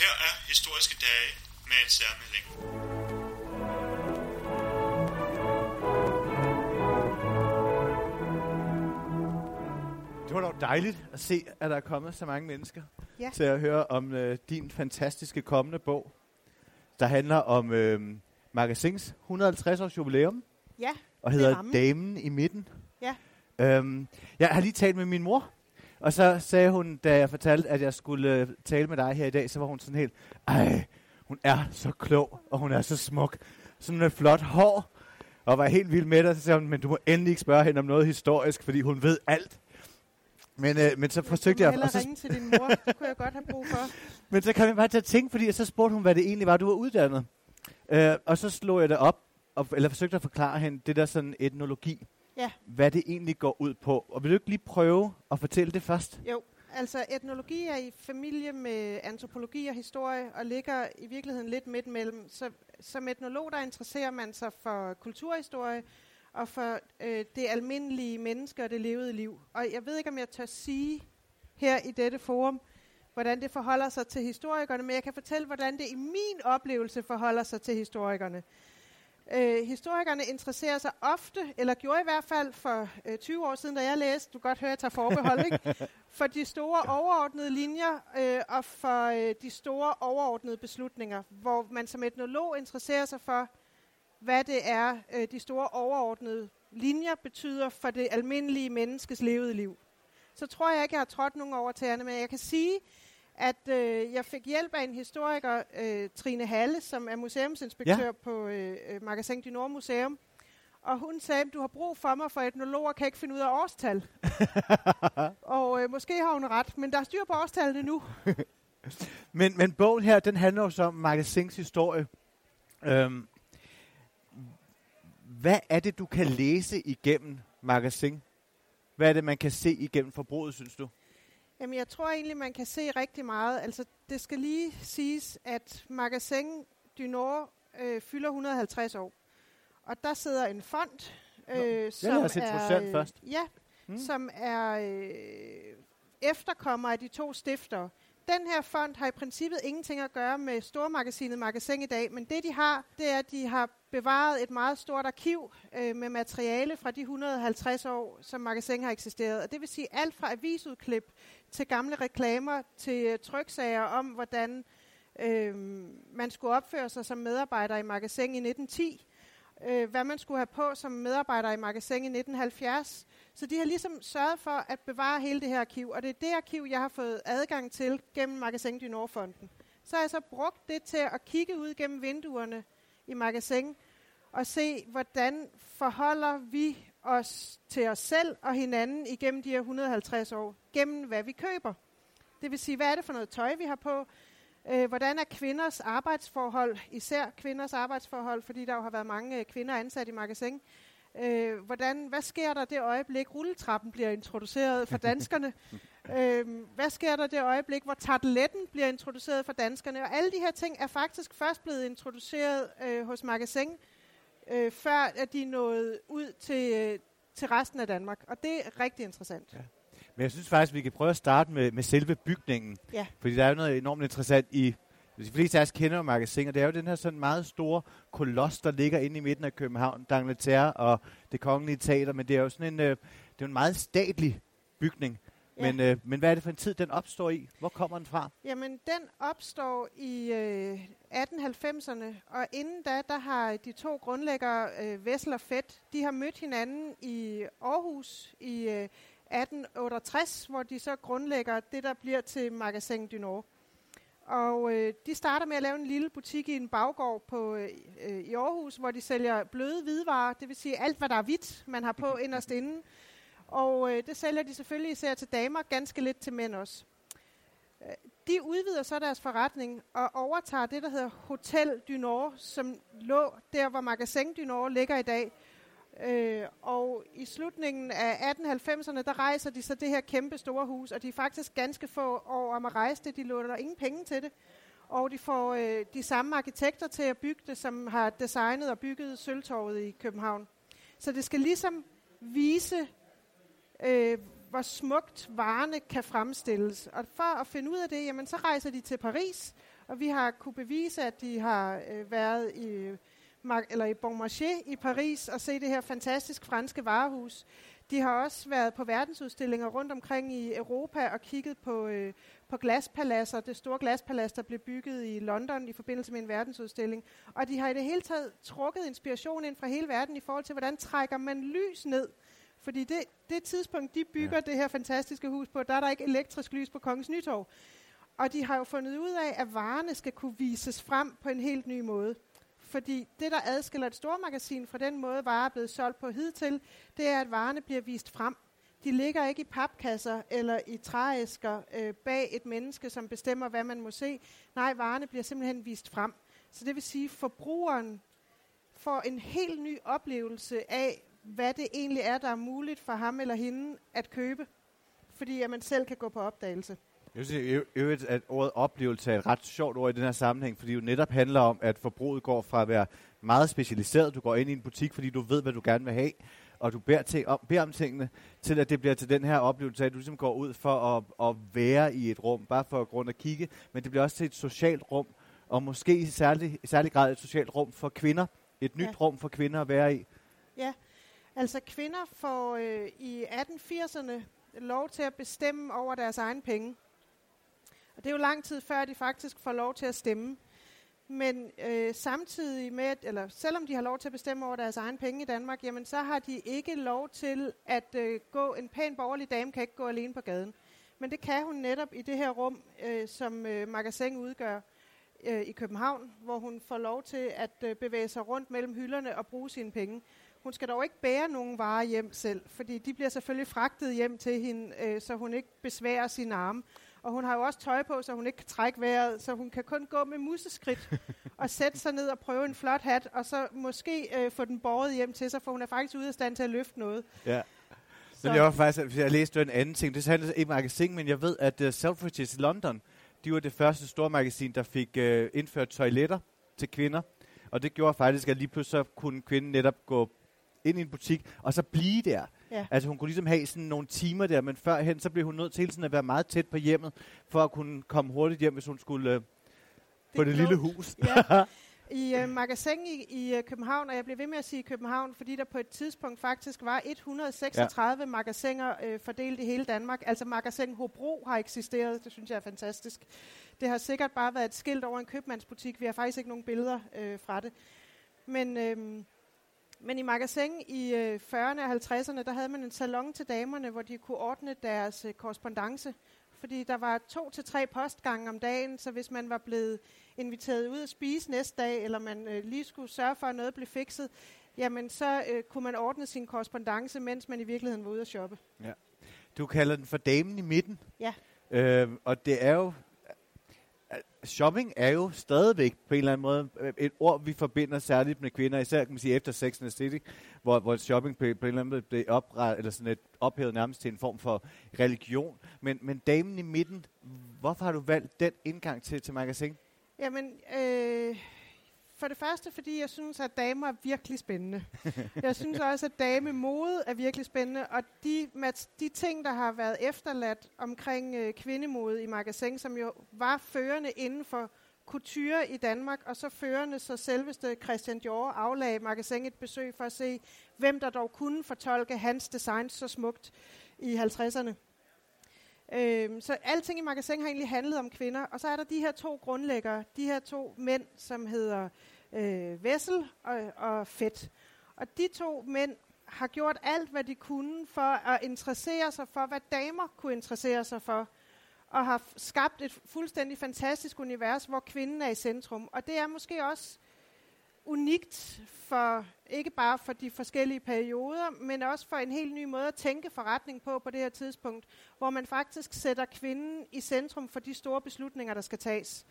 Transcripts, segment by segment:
Her er historiske dage med en særmelding. Det var dog dejligt at se, at der er kommet så mange mennesker Ja. til at høre om øh, din fantastiske kommende bog, der handler om øh, Magasins 150 års jubilæum Ja, og er hedder rammen. Damen i midten. Ja. Øhm, jeg har lige talt med min mor, og så sagde hun, da jeg fortalte, at jeg skulle øh, tale med dig her i dag, så var hun sådan helt, ej, hun er så klog, og hun er så smuk. Sådan et flot hår, og var helt vild med dig. Så sagde hun, men du må endelig ikke spørge hende om noget historisk, fordi hun ved alt. Men, øh, men så forsøgte jeg, Du må så, ringe til din mor. Det kunne jeg godt have brug for. men så kom jeg bare til at tænke, fordi så spurgte hun, hvad det egentlig var, du var uddannet. Øh, og så slog jeg det op, og, eller forsøgte at forklare hende det der sådan etnologi. Ja. Hvad det egentlig går ud på. Og vil du ikke lige prøve at fortælle det først? Jo, altså etnologi er i familie med antropologi og historie, og ligger i virkeligheden lidt midt mellem. Så som etnolog, der interesserer man sig for kulturhistorie, og for øh, det almindelige menneske og det levede liv. Og jeg ved ikke, om jeg tør sige her i dette forum, hvordan det forholder sig til historikerne, men jeg kan fortælle, hvordan det i min oplevelse forholder sig til historikerne. Øh, historikerne interesserer sig ofte, eller gjorde i hvert fald for øh, 20 år siden, da jeg læste, du kan godt høre, jeg tager forbehold, ikke? for de store overordnede linjer øh, og for øh, de store overordnede beslutninger, hvor man som etnolog interesserer sig for, hvad det er, øh, de store overordnede linjer betyder for det almindelige menneskes levede liv. Så tror jeg ikke, jeg har trådt nogen over tæerne, men jeg kan sige, at øh, jeg fik hjælp af en historiker, øh, Trine Halle, som er museumsinspektør ja. på øh, øh, Magasin du Nord Museum. Og hun sagde, at du har brug for mig, for etnologer kan ikke finde ud af årstal. og øh, måske har hun ret, men der er styr på årstallene nu. Men, men bogen her, den handler jo så om Magasins historie. Øhm, hvad er det, du kan læse igennem Magasin? Hvad er det, man kan se igennem forbruget, synes du? Jamen, jeg tror egentlig, man kan se rigtig meget. Altså, det skal lige siges, at Magasin du Nord øh, fylder 150 år. Og der sidder en fond, øh, som lad os introducere den først. Ja, mm. som er øh, efterkommer af de to stiftere. Den her fond har i princippet ingenting at gøre med stormagasinet Magasin i dag, men det de har, det er, at de har bevaret et meget stort arkiv øh, med materiale fra de 150 år, som Magasin har eksisteret. Og det vil sige alt fra avisudklip til gamle reklamer til øh, tryksager om, hvordan øh, man skulle opføre sig som medarbejder i Magasin i 1910, øh, hvad man skulle have på som medarbejder i Magasin i 1970. Så de har ligesom sørget for at bevare hele det her arkiv, og det er det arkiv, jeg har fået adgang til gennem Magasin du Nordfonden. Så har jeg så brugt det til at kigge ud gennem vinduerne i Magasin og se, hvordan forholder vi os til os selv og hinanden igennem de her 150 år, gennem hvad vi køber. Det vil sige, hvad er det for noget tøj, vi har på? Øh, hvordan er kvinders arbejdsforhold, især kvinders arbejdsforhold, fordi der jo har været mange øh, kvinder ansat i magasin. Øh, hvordan, hvad sker der det øjeblik, rulletrappen bliver introduceret for danskerne? øh, hvad sker der det øjeblik, hvor tarteletten bliver introduceret for danskerne? Og alle de her ting er faktisk først blevet introduceret øh, hos magasin, øh, før at de nåede ud til, øh, til resten af Danmark. Og det er rigtig interessant. Ja. Men jeg synes faktisk, vi kan prøve at starte med, med selve bygningen. Ja. Fordi der er jo noget enormt interessant i... De fleste af os kender magasin, og det er jo den her sådan meget store koloss, der ligger inde i midten af København, D'Angleterre og det kongelige teater, men det er jo sådan en, øh, det er en meget statlig bygning. Ja. Men, øh, men hvad er det for en tid, den opstår i? Hvor kommer den fra? Jamen, den opstår i øh, 1890'erne, og inden da, der har de to grundlæggere, øh, Vessel og Fett, de har mødt hinanden i Aarhus i øh, 1868, hvor de så grundlægger det, der bliver til Magasin du Nord. Og øh, de starter med at lave en lille butik i en baggård på, øh, øh, i Aarhus, hvor de sælger bløde hvidevarer, det vil sige alt, hvad der er hvidt, man har på inderst inden. Og øh, det sælger de selvfølgelig især til damer, ganske lidt til mænd også. Øh, de udvider så deres forretning og overtager det, der hedder Hotel du Nord, som lå der, hvor Magasin du Nord ligger i dag. Øh, og i slutningen af 1890'erne, der rejser de så det her kæmpe store hus, og de er faktisk ganske få år om at rejse det. De låner ingen penge til det. Og de får øh, de samme arkitekter til at bygge det, som har designet og bygget Sølvtorvet i København. Så det skal ligesom vise, øh, hvor smukt varerne kan fremstilles. Og for at finde ud af det, jamen, så rejser de til Paris, og vi har kunne bevise, at de har øh, været i, eller i Bon Marché i Paris og se det her fantastisk franske varehus. De har også været på verdensudstillinger rundt omkring i Europa og kigget på, øh, på glaspaladser, det store glaspalads, der blev bygget i London i forbindelse med en verdensudstilling. Og de har i det hele taget trukket inspiration ind fra hele verden i forhold til, hvordan trækker man lys ned. Fordi det, det tidspunkt, de bygger ja. det her fantastiske hus på, der er der ikke elektrisk lys på Kongens Nytorv. Og de har jo fundet ud af, at varerne skal kunne vises frem på en helt ny måde. Fordi det, der adskiller et stormagasin fra den måde, varer er blevet solgt på hidtil, det er, at varerne bliver vist frem. De ligger ikke i papkasser eller i trææsker øh, bag et menneske, som bestemmer, hvad man må se. Nej, varerne bliver simpelthen vist frem. Så det vil sige, at forbrugeren får en helt ny oplevelse af, hvad det egentlig er, der er muligt for ham eller hende at købe. Fordi at man selv kan gå på opdagelse. Jeg synes øvrigt, at ordet oplevelse er et ret sjovt ord i den her sammenhæng, fordi det jo netop handler om, at forbruget går fra at være meget specialiseret. Du går ind i en butik, fordi du ved, hvad du gerne vil have, og du beder, ting om, beder om tingene, til at det bliver til den her oplevelse, at du ligesom går ud for at, at være i et rum, bare for at grund at kigge, men det bliver også til et socialt rum, og måske i særlig, i særlig grad et socialt rum for kvinder. Et nyt ja. rum for kvinder at være i. Ja, altså kvinder får øh, i 1880'erne lov til at bestemme over deres egen penge. Og det er jo lang tid før, de faktisk får lov til at stemme. Men øh, samtidig med, eller selvom de har lov til at bestemme over deres egen penge i Danmark, jamen så har de ikke lov til at øh, gå, en pæn borgerlig dame kan ikke gå alene på gaden. Men det kan hun netop i det her rum, øh, som øh, Magasin udgør øh, i København, hvor hun får lov til at øh, bevæge sig rundt mellem hylderne og bruge sine penge. Hun skal dog ikke bære nogen varer hjem selv, fordi de bliver selvfølgelig fragtet hjem til hende, øh, så hun ikke besværer sine arme. Og hun har jo også tøj på, så hun ikke kan trække vejret, så hun kan kun gå med museskridt og sætte sig ned og prøve en flot hat, og så måske øh, få den båret hjem til sig, for hun er faktisk ude af stand til at løfte noget. Ja. Så. Men jeg var faktisk, at jeg læste en anden ting. Det handler ikke magasin, men jeg ved, at uh, Selfridges i London, de var det første store magasin, der fik uh, indført toiletter til kvinder. Og det gjorde faktisk, at lige pludselig så kunne kvinden netop gå ind i en butik, og så blive der. Ja. Altså hun kunne ligesom have sådan nogle timer der, men førhen så blev hun nødt til hele tiden at være meget tæt på hjemmet, for at kunne komme hurtigt hjem, hvis hun skulle øh, på det, det lille hus. Ja. I øh, magasin i, i uh, København, og jeg bliver ved med at sige København, fordi der på et tidspunkt faktisk var 136 ja. magasiner øh, fordelt i hele Danmark. Altså magasin Hobro har eksisteret, det synes jeg er fantastisk. Det har sikkert bare været et skilt over en købmandsbutik, vi har faktisk ikke nogen billeder øh, fra det. Men... Øh, men i magasin i øh, 40'erne og 50'erne, der havde man en salon til damerne, hvor de kunne ordne deres øh, korrespondence. Fordi der var to til tre postgange om dagen, så hvis man var blevet inviteret ud at spise næste dag, eller man øh, lige skulle sørge for, at noget blev fikset, jamen så øh, kunne man ordne sin korrespondence, mens man i virkeligheden var ude at shoppe. Ja. Du kalder den for damen i midten. Ja. Øh, og det er jo shopping er jo stadigvæk på en eller anden måde øh, et ord, vi forbinder særligt med kvinder, især kan man sige efter Sex and the City, hvor, hvor shopping på, på en eller anden måde blev opret, eller sådan et ophævet nærmest til en form for religion. Men, men damen i midten, hvorfor har du valgt den indgang til, til magasin? Jamen, øh, for det første, fordi jeg synes, at damer er virkelig spændende. jeg synes også, at damemode er virkelig spændende, og de, de ting, der har været efterladt omkring øh, kvindemode i magasin, som jo var førende inden for couture i Danmark, og så førende så selveste Christian Dior aflagde magasin et besøg for at se, hvem der dog kunne fortolke hans design så smukt i 50'erne. Øhm, så alting i magasin har egentlig handlet om kvinder. Og så er der de her to grundlæggere, de her to mænd, som hedder øh, Vessel og, og Fedt. Og de to mænd har gjort alt, hvad de kunne for at interessere sig for, hvad damer kunne interessere sig for. Og har skabt et fuldstændig fantastisk univers, hvor kvinden er i centrum. Og det er måske også unikt for ikke bare for de forskellige perioder, men også for en helt ny måde at tænke forretning på på det her tidspunkt, hvor man faktisk sætter kvinden i centrum for de store beslutninger, der skal tages.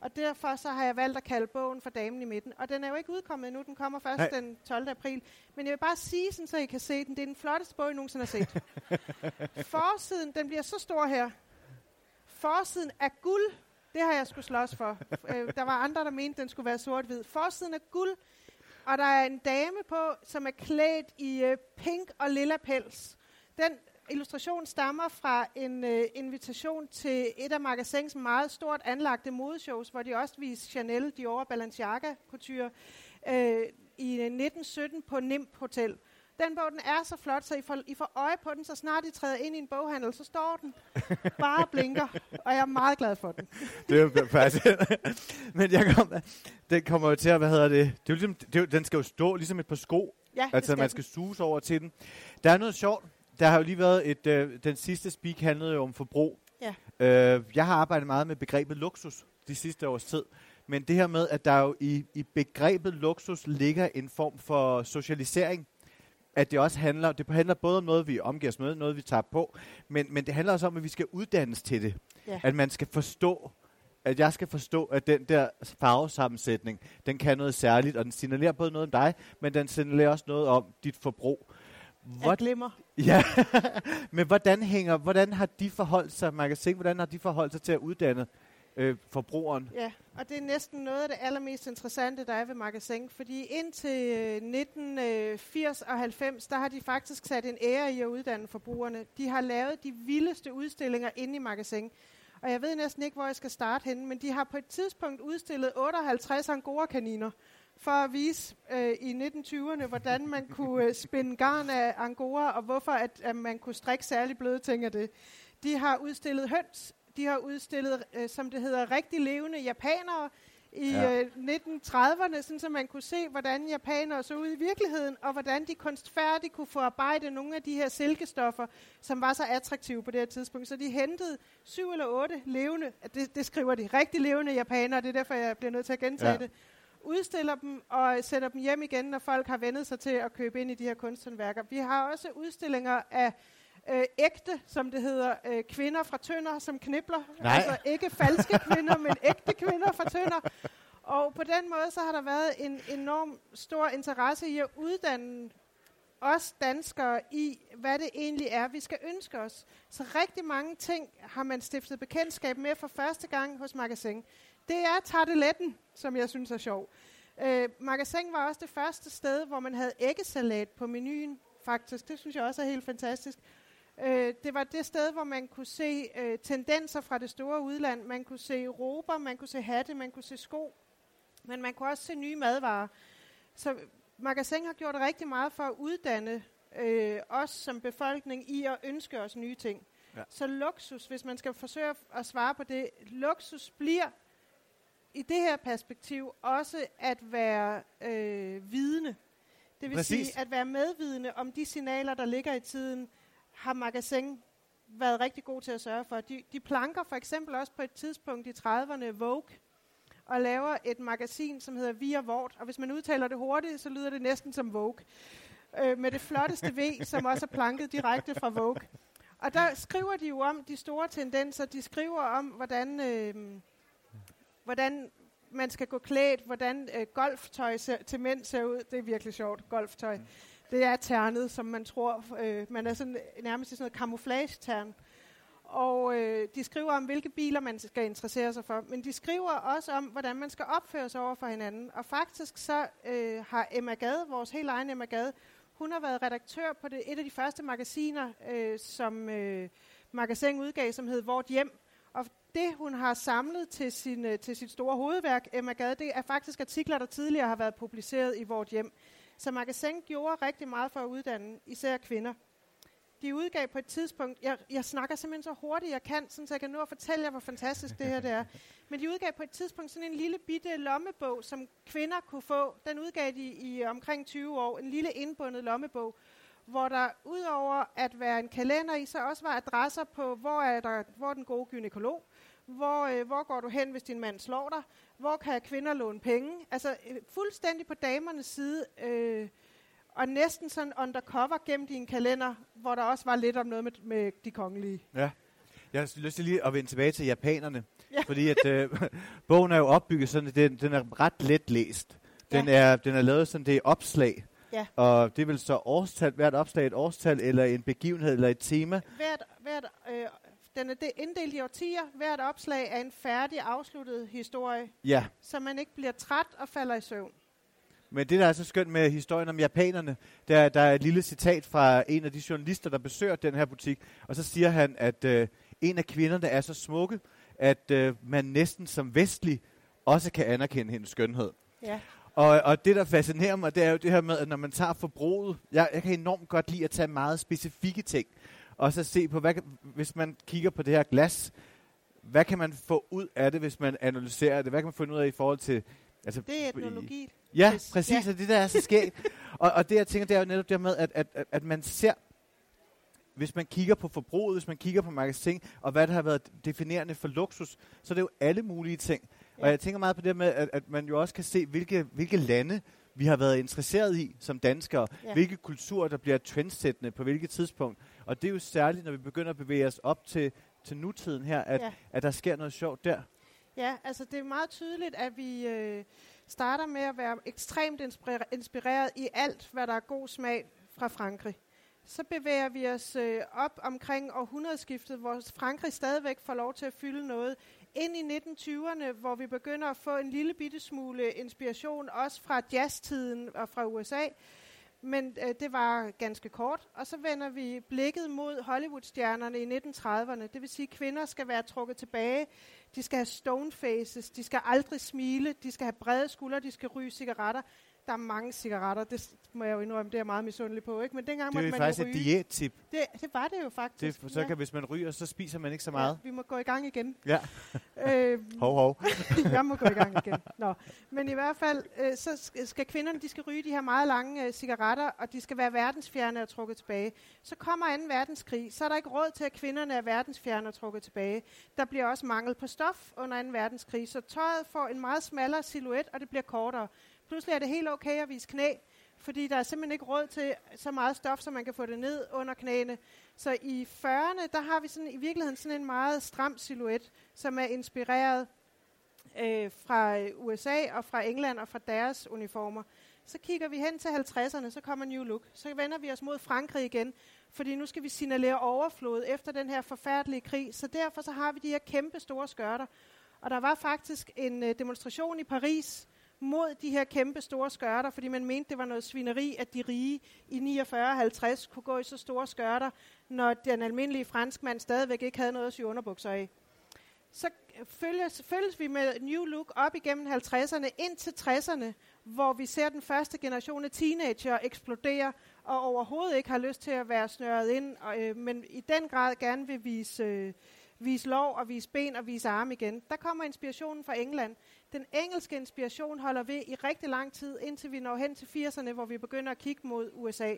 Og derfor så har jeg valgt at kalde bogen for Damen i midten. Og den er jo ikke udkommet endnu, den kommer først Nej. den 12. april. Men jeg vil bare sige, sådan, så I kan se den, det er den flotteste bog, I nogensinde har set. Forsiden, den bliver så stor her. Forsiden er guld. Det har jeg skulle slås for. øh, der var andre, der mente, den skulle være sort-hvid. Forsiden er guld og der er en dame på, som er klædt i øh, pink og lilla pels. Den illustration stammer fra en øh, invitation til et af magasins meget stort anlagte modeshows, hvor de også viste Chanel, Dior og Balenciaga couture øh, i øh, 1917 på Nimp Hotel. Den bog, den er så flot, så I får, I får øje på den, så snart I træder ind i en boghandel, så står den bare blinker, og jeg er meget glad for den. Det er faktisk. Men jeg kom, den kommer jo til at, hvad hedder det, det er ligesom, det den skal jo stå ligesom et par sko. Ja, Altså, skal man skal suge over til den. Der er noget sjovt. Der har jo lige været et, øh, den sidste speak handlede jo om forbrug. Ja. Øh, jeg har arbejdet meget med begrebet luksus de sidste års tid. Men det her med, at der jo i, i begrebet luksus ligger en form for socialisering, at det også handler, det handler både om noget, vi omgiver os med, noget, vi tager på, men, men det handler også om, at vi skal uddannes til det. Ja. At man skal forstå, at jeg skal forstå, at den der farvesammensætning, den kan noget særligt, og den signalerer både noget om dig, men den signalerer også noget om dit forbrug. Jeg glemmer. Ja, men hvordan hænger, hvordan har de forholdt sig, magasin, hvordan har de forholdt sig til at uddanne øh, forbrugeren? Ja, og det er næsten noget af det allermest interessante, der er ved Magasin, fordi indtil øh, 1980 og 90, der har de faktisk sat en ære i at uddanne forbrugerne. De har lavet de vildeste udstillinger inde i Magasin. Og jeg ved næsten ikke, hvor jeg skal starte henne, men de har på et tidspunkt udstillet 58 angora-kaniner for at vise øh, i 1920'erne, hvordan man kunne øh, spænde garn af angora, og hvorfor at, at man kunne strikke særlig bløde ting af det. De har udstillet høns, de har udstillet, øh, som det hedder, rigtig levende japanere i Ja. øh, 1930'erne, sådan så man kunne se, hvordan japanere så ud i virkeligheden, og hvordan de kunstfærdigt kunne forarbejde nogle af de her silkestoffer, som var så attraktive på det her tidspunkt. Så de hentede syv eller otte levende, det, det skriver de, rigtig levende japanere, det er derfor, jeg bliver nødt til at gentage ja. det, udstiller dem og sætter dem hjem igen, når folk har vendet sig til at købe ind i de her kunsthåndværker. Vi har også udstillinger af øh, ægte, som det hedder, øh, kvinder fra Tønder, som knibler. Nej. Altså ikke falske kvinder, men ægte kvinder fra Tønder. Og på den måde, så har der været en enorm stor interesse i at uddanne os danskere i, hvad det egentlig er, vi skal ønske os. Så rigtig mange ting har man stiftet bekendtskab med for første gang hos Magasin. Det er tarteletten, som jeg synes er sjov. Øh, Magasin var også det første sted, hvor man havde æggesalat på menuen, faktisk. Det synes jeg også er helt fantastisk. Øh, det var det sted, hvor man kunne se øh, tendenser fra det store udland. Man kunne se rober, man kunne se hatte, man kunne se sko. Men man kunne også se nye madvarer. Så Magasin har gjort rigtig meget for at uddanne øh, os som befolkning i at ønske os nye ting. Ja. Så luksus, hvis man skal forsøge at- at svare på det, luksus bliver i det her perspektiv også at være øh, vidne. Det vil Præcis. sige at være medvidende om de signaler, der ligger i tiden, har Magasin været rigtig god til at sørge for. De, de planker for eksempel også på et tidspunkt i 30'erne Vogue, og laver et magasin, som hedder Via Vort. Og hvis man udtaler det hurtigt, så lyder det næsten som Vogue. Øh, med det flotteste V, som også er planket direkte fra Vogue. Og der skriver de jo om de store tendenser. De skriver om, hvordan, øh, hvordan man skal gå klædt, hvordan øh, golftøj ser, til mænd ser ud. Det er virkelig sjovt, golftøj. Det er ternet, som man tror. Øh, man er sådan, nærmest sådan noget camouflage-tern. Og øh, de skriver om, hvilke biler man skal interessere sig for. Men de skriver også om, hvordan man skal opføre sig over for hinanden. Og faktisk så øh, har Emma Gade, vores helt egen Emma Gade, hun har været redaktør på det, et af de første magasiner, øh, som øh, Magasin udgav, som hed Vort Hjem. Og det, hun har samlet til, sin, øh, til sit store hovedværk, Emma Gade, det er faktisk artikler, der tidligere har været publiceret i Vort Hjem. Så Magasin gjorde rigtig meget for at uddanne især kvinder. De udgav på et tidspunkt, jeg, jeg snakker simpelthen så hurtigt jeg kan, sådan, så jeg kan nå at fortælle jer, hvor fantastisk det her det er. Men de udgav på et tidspunkt sådan en lille bitte lommebog, som kvinder kunne få. Den udgav de i omkring 20 år, en lille indbundet lommebog, hvor der udover at være en kalender i, så også var adresser på, hvor er, der, hvor er den gode gynekolog, hvor, øh, hvor går du hen, hvis din mand slår dig, hvor kan kvinder låne penge. Altså øh, fuldstændig på damernes side, øh, og næsten sådan undercover gemt i en kalender, hvor der også var lidt om noget med, med de kongelige. Ja. Jeg har lyst til lige at vende tilbage til japanerne. Ja. Fordi at øh, bogen er jo opbygget sådan, at den, den er ret let læst. Den, Ja. er, den er lavet sådan, det er opslag. Ja. Og det vel så årstal, hvert opslag et årstal, eller en begivenhed, eller et tema. Hvert, hvert, øh, den er det- inddelt i årtier. Hvert opslag er en færdig, afsluttet historie, Ja, så man ikke bliver træt og falder i søvn. Men det, der er så skønt med historien om japanerne, det er, der er et lille citat fra en af de journalister, der besøger den her butik, og så siger han, at øh, en af kvinderne er så smukke, at øh, man næsten som vestlig også kan anerkende hendes skønhed. Ja. Og, og det, der fascinerer mig, det er jo det her med, at når man tager forbruget, jeg, jeg kan enormt godt lide at tage meget specifikke ting, og så se på, hvad, hvis man kigger på det her glas, hvad kan man få ud af det, hvis man analyserer det? Hvad kan man få ud af i forhold til... Altså, Det er i- etnologi. Ja, Yes. præcis, Ja. og det der er så skægt. og, og det, jeg tænker, det er jo netop det med, at, at, at, at man ser, hvis man kigger på forbruget, hvis man kigger på magasin, og hvad der har været definerende for luksus, så er det jo alle mulige ting. Ja. Og jeg tænker meget på det med, at, at man jo også kan se, hvilke, hvilke lande vi har været interesseret i som danskere. Ja. Hvilke kulturer, der bliver trendsættende på hvilket tidspunkt. Og det er jo særligt, når vi begynder at bevæge os op til, til nutiden her, at, ja. At der sker noget sjovt der. Ja, altså det er meget tydeligt, at vi øh, starter med at være ekstremt inspireret, inspireret i alt, hvad der er god smag fra Frankrig. Så bevæger vi os øh, op omkring århundredeskiftet, hvor Frankrig stadigvæk får lov til at fylde noget. Ind i 1920'erne, hvor vi begynder at få en lille bitte smule inspiration, også fra jazztiden og fra USA. Men øh, det var ganske kort. Og så vender vi blikket mod Hollywood-stjernerne i 1930'erne. Det vil sige, at kvinder skal være trukket tilbage. De skal have stone faces. De skal aldrig smile. De skal have brede skuldre. De skal ryge cigaretter. Der er mange cigaretter. Det må jeg jo indrømme, det er jeg meget misundelig på. Ikke? Men dengang Det er jo man faktisk jo et ryge. diættip. Det, det var det jo faktisk. Det, så kan, hvis man ryger, så spiser man ikke så Ja, meget. vi må gå i gang igen. Ja. øh, Hov, hov. jeg må gå i gang igen. Nå. Men i hvert fald, øh, så sk- skal kvinderne, de skal ryge de her meget lange øh, cigaretter, og de skal være verdensfjerne og trukket tilbage. Så kommer 2. verdenskrig, så er der ikke råd til, at kvinderne er verdensfjerne og trukket tilbage. Der bliver også mangel på stof under 2. verdenskrig, så tøjet får en meget smallere silhuet, og det bliver kortere. Pludselig er det helt okay at vise knæ, fordi der er simpelthen ikke råd til så meget stof, så man kan få det ned under knæene. Så i 40'erne, der har vi sådan, i virkeligheden sådan en meget stram silhuet, som er inspireret øh, fra USA og fra England og fra deres uniformer. Så kigger vi hen til 50'erne, så kommer New Look. Så vender vi os mod Frankrig igen, fordi nu skal vi signalere overflod efter den her forfærdelige krig. Så derfor så har vi de her kæmpe store skørter. Og der var faktisk en øh, demonstration i Paris mod de her kæmpe store skørter, fordi man mente, det var noget svineri, at de rige i 49-50 kunne gå i så store skørter, når den almindelige franskmand stadigvæk ikke havde noget at sy underbukser af så følges, følges vi med New Look op igennem 50'erne ind til 60'erne, hvor vi ser den første generation af teenager eksplodere, og overhovedet ikke har lyst til at være snøret ind, og, øh, men i den grad gerne vil vise, øh, vise lov og vise ben og vise arme igen. Der kommer inspirationen fra England. Den engelske inspiration holder ved i rigtig lang tid, indtil vi når hen til 80'erne, hvor vi begynder at kigge mod USA.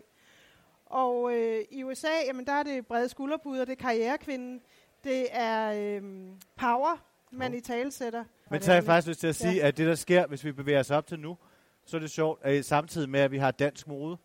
Og øh, i USA, jamen, der er det brede skulderpuder, det er karrierekvinden, det er øh, power, man Hov. i tale sætter. Men så har jeg faktisk lyst til at sige, Ja. at det, der sker, hvis vi bevæger os op til nu, så er det sjovt, at samtidig med, at vi har dansk mode,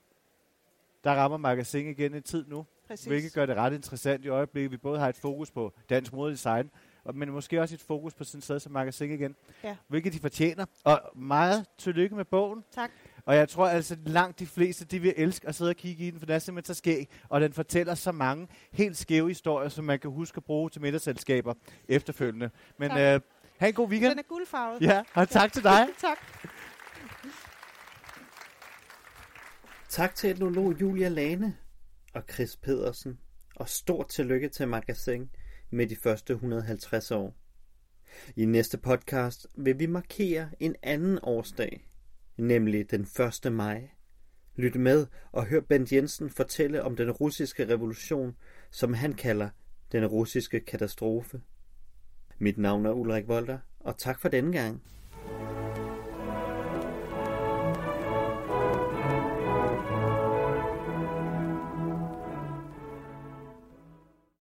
der rammer magasin igen en tid nu, Præcis. hvilket gør det ret interessant i øjeblikket. Vi både har et fokus på dansk modedesign, og- men måske også et fokus på sådan et sted som magasin igen, Ja. hvilket de fortjener. Og meget tillykke med bogen. Tak. Og jeg tror altså, langt de fleste, de vil elske at sidde og kigge i den, for den er simpelthen så skæg, og den fortæller så mange helt skæve historier, som man kan huske at bruge til middagsselskaber efterfølgende. Men Tak. øh, have en god weekend. Den er guldfarvet. Ja, og tak til dig. tak. Tak til etnolog Julia Lane og Chris Pedersen, og stort tillykke til Magasin med de første 150 år. I næste podcast vil vi markere en anden årsdag, nemlig den 1. maj. Lyt med og hør Bent Jensen fortælle om den russiske revolution, som han kalder den russiske katastrofe. Mit navn er Ulrik Volter, og tak for denne gang.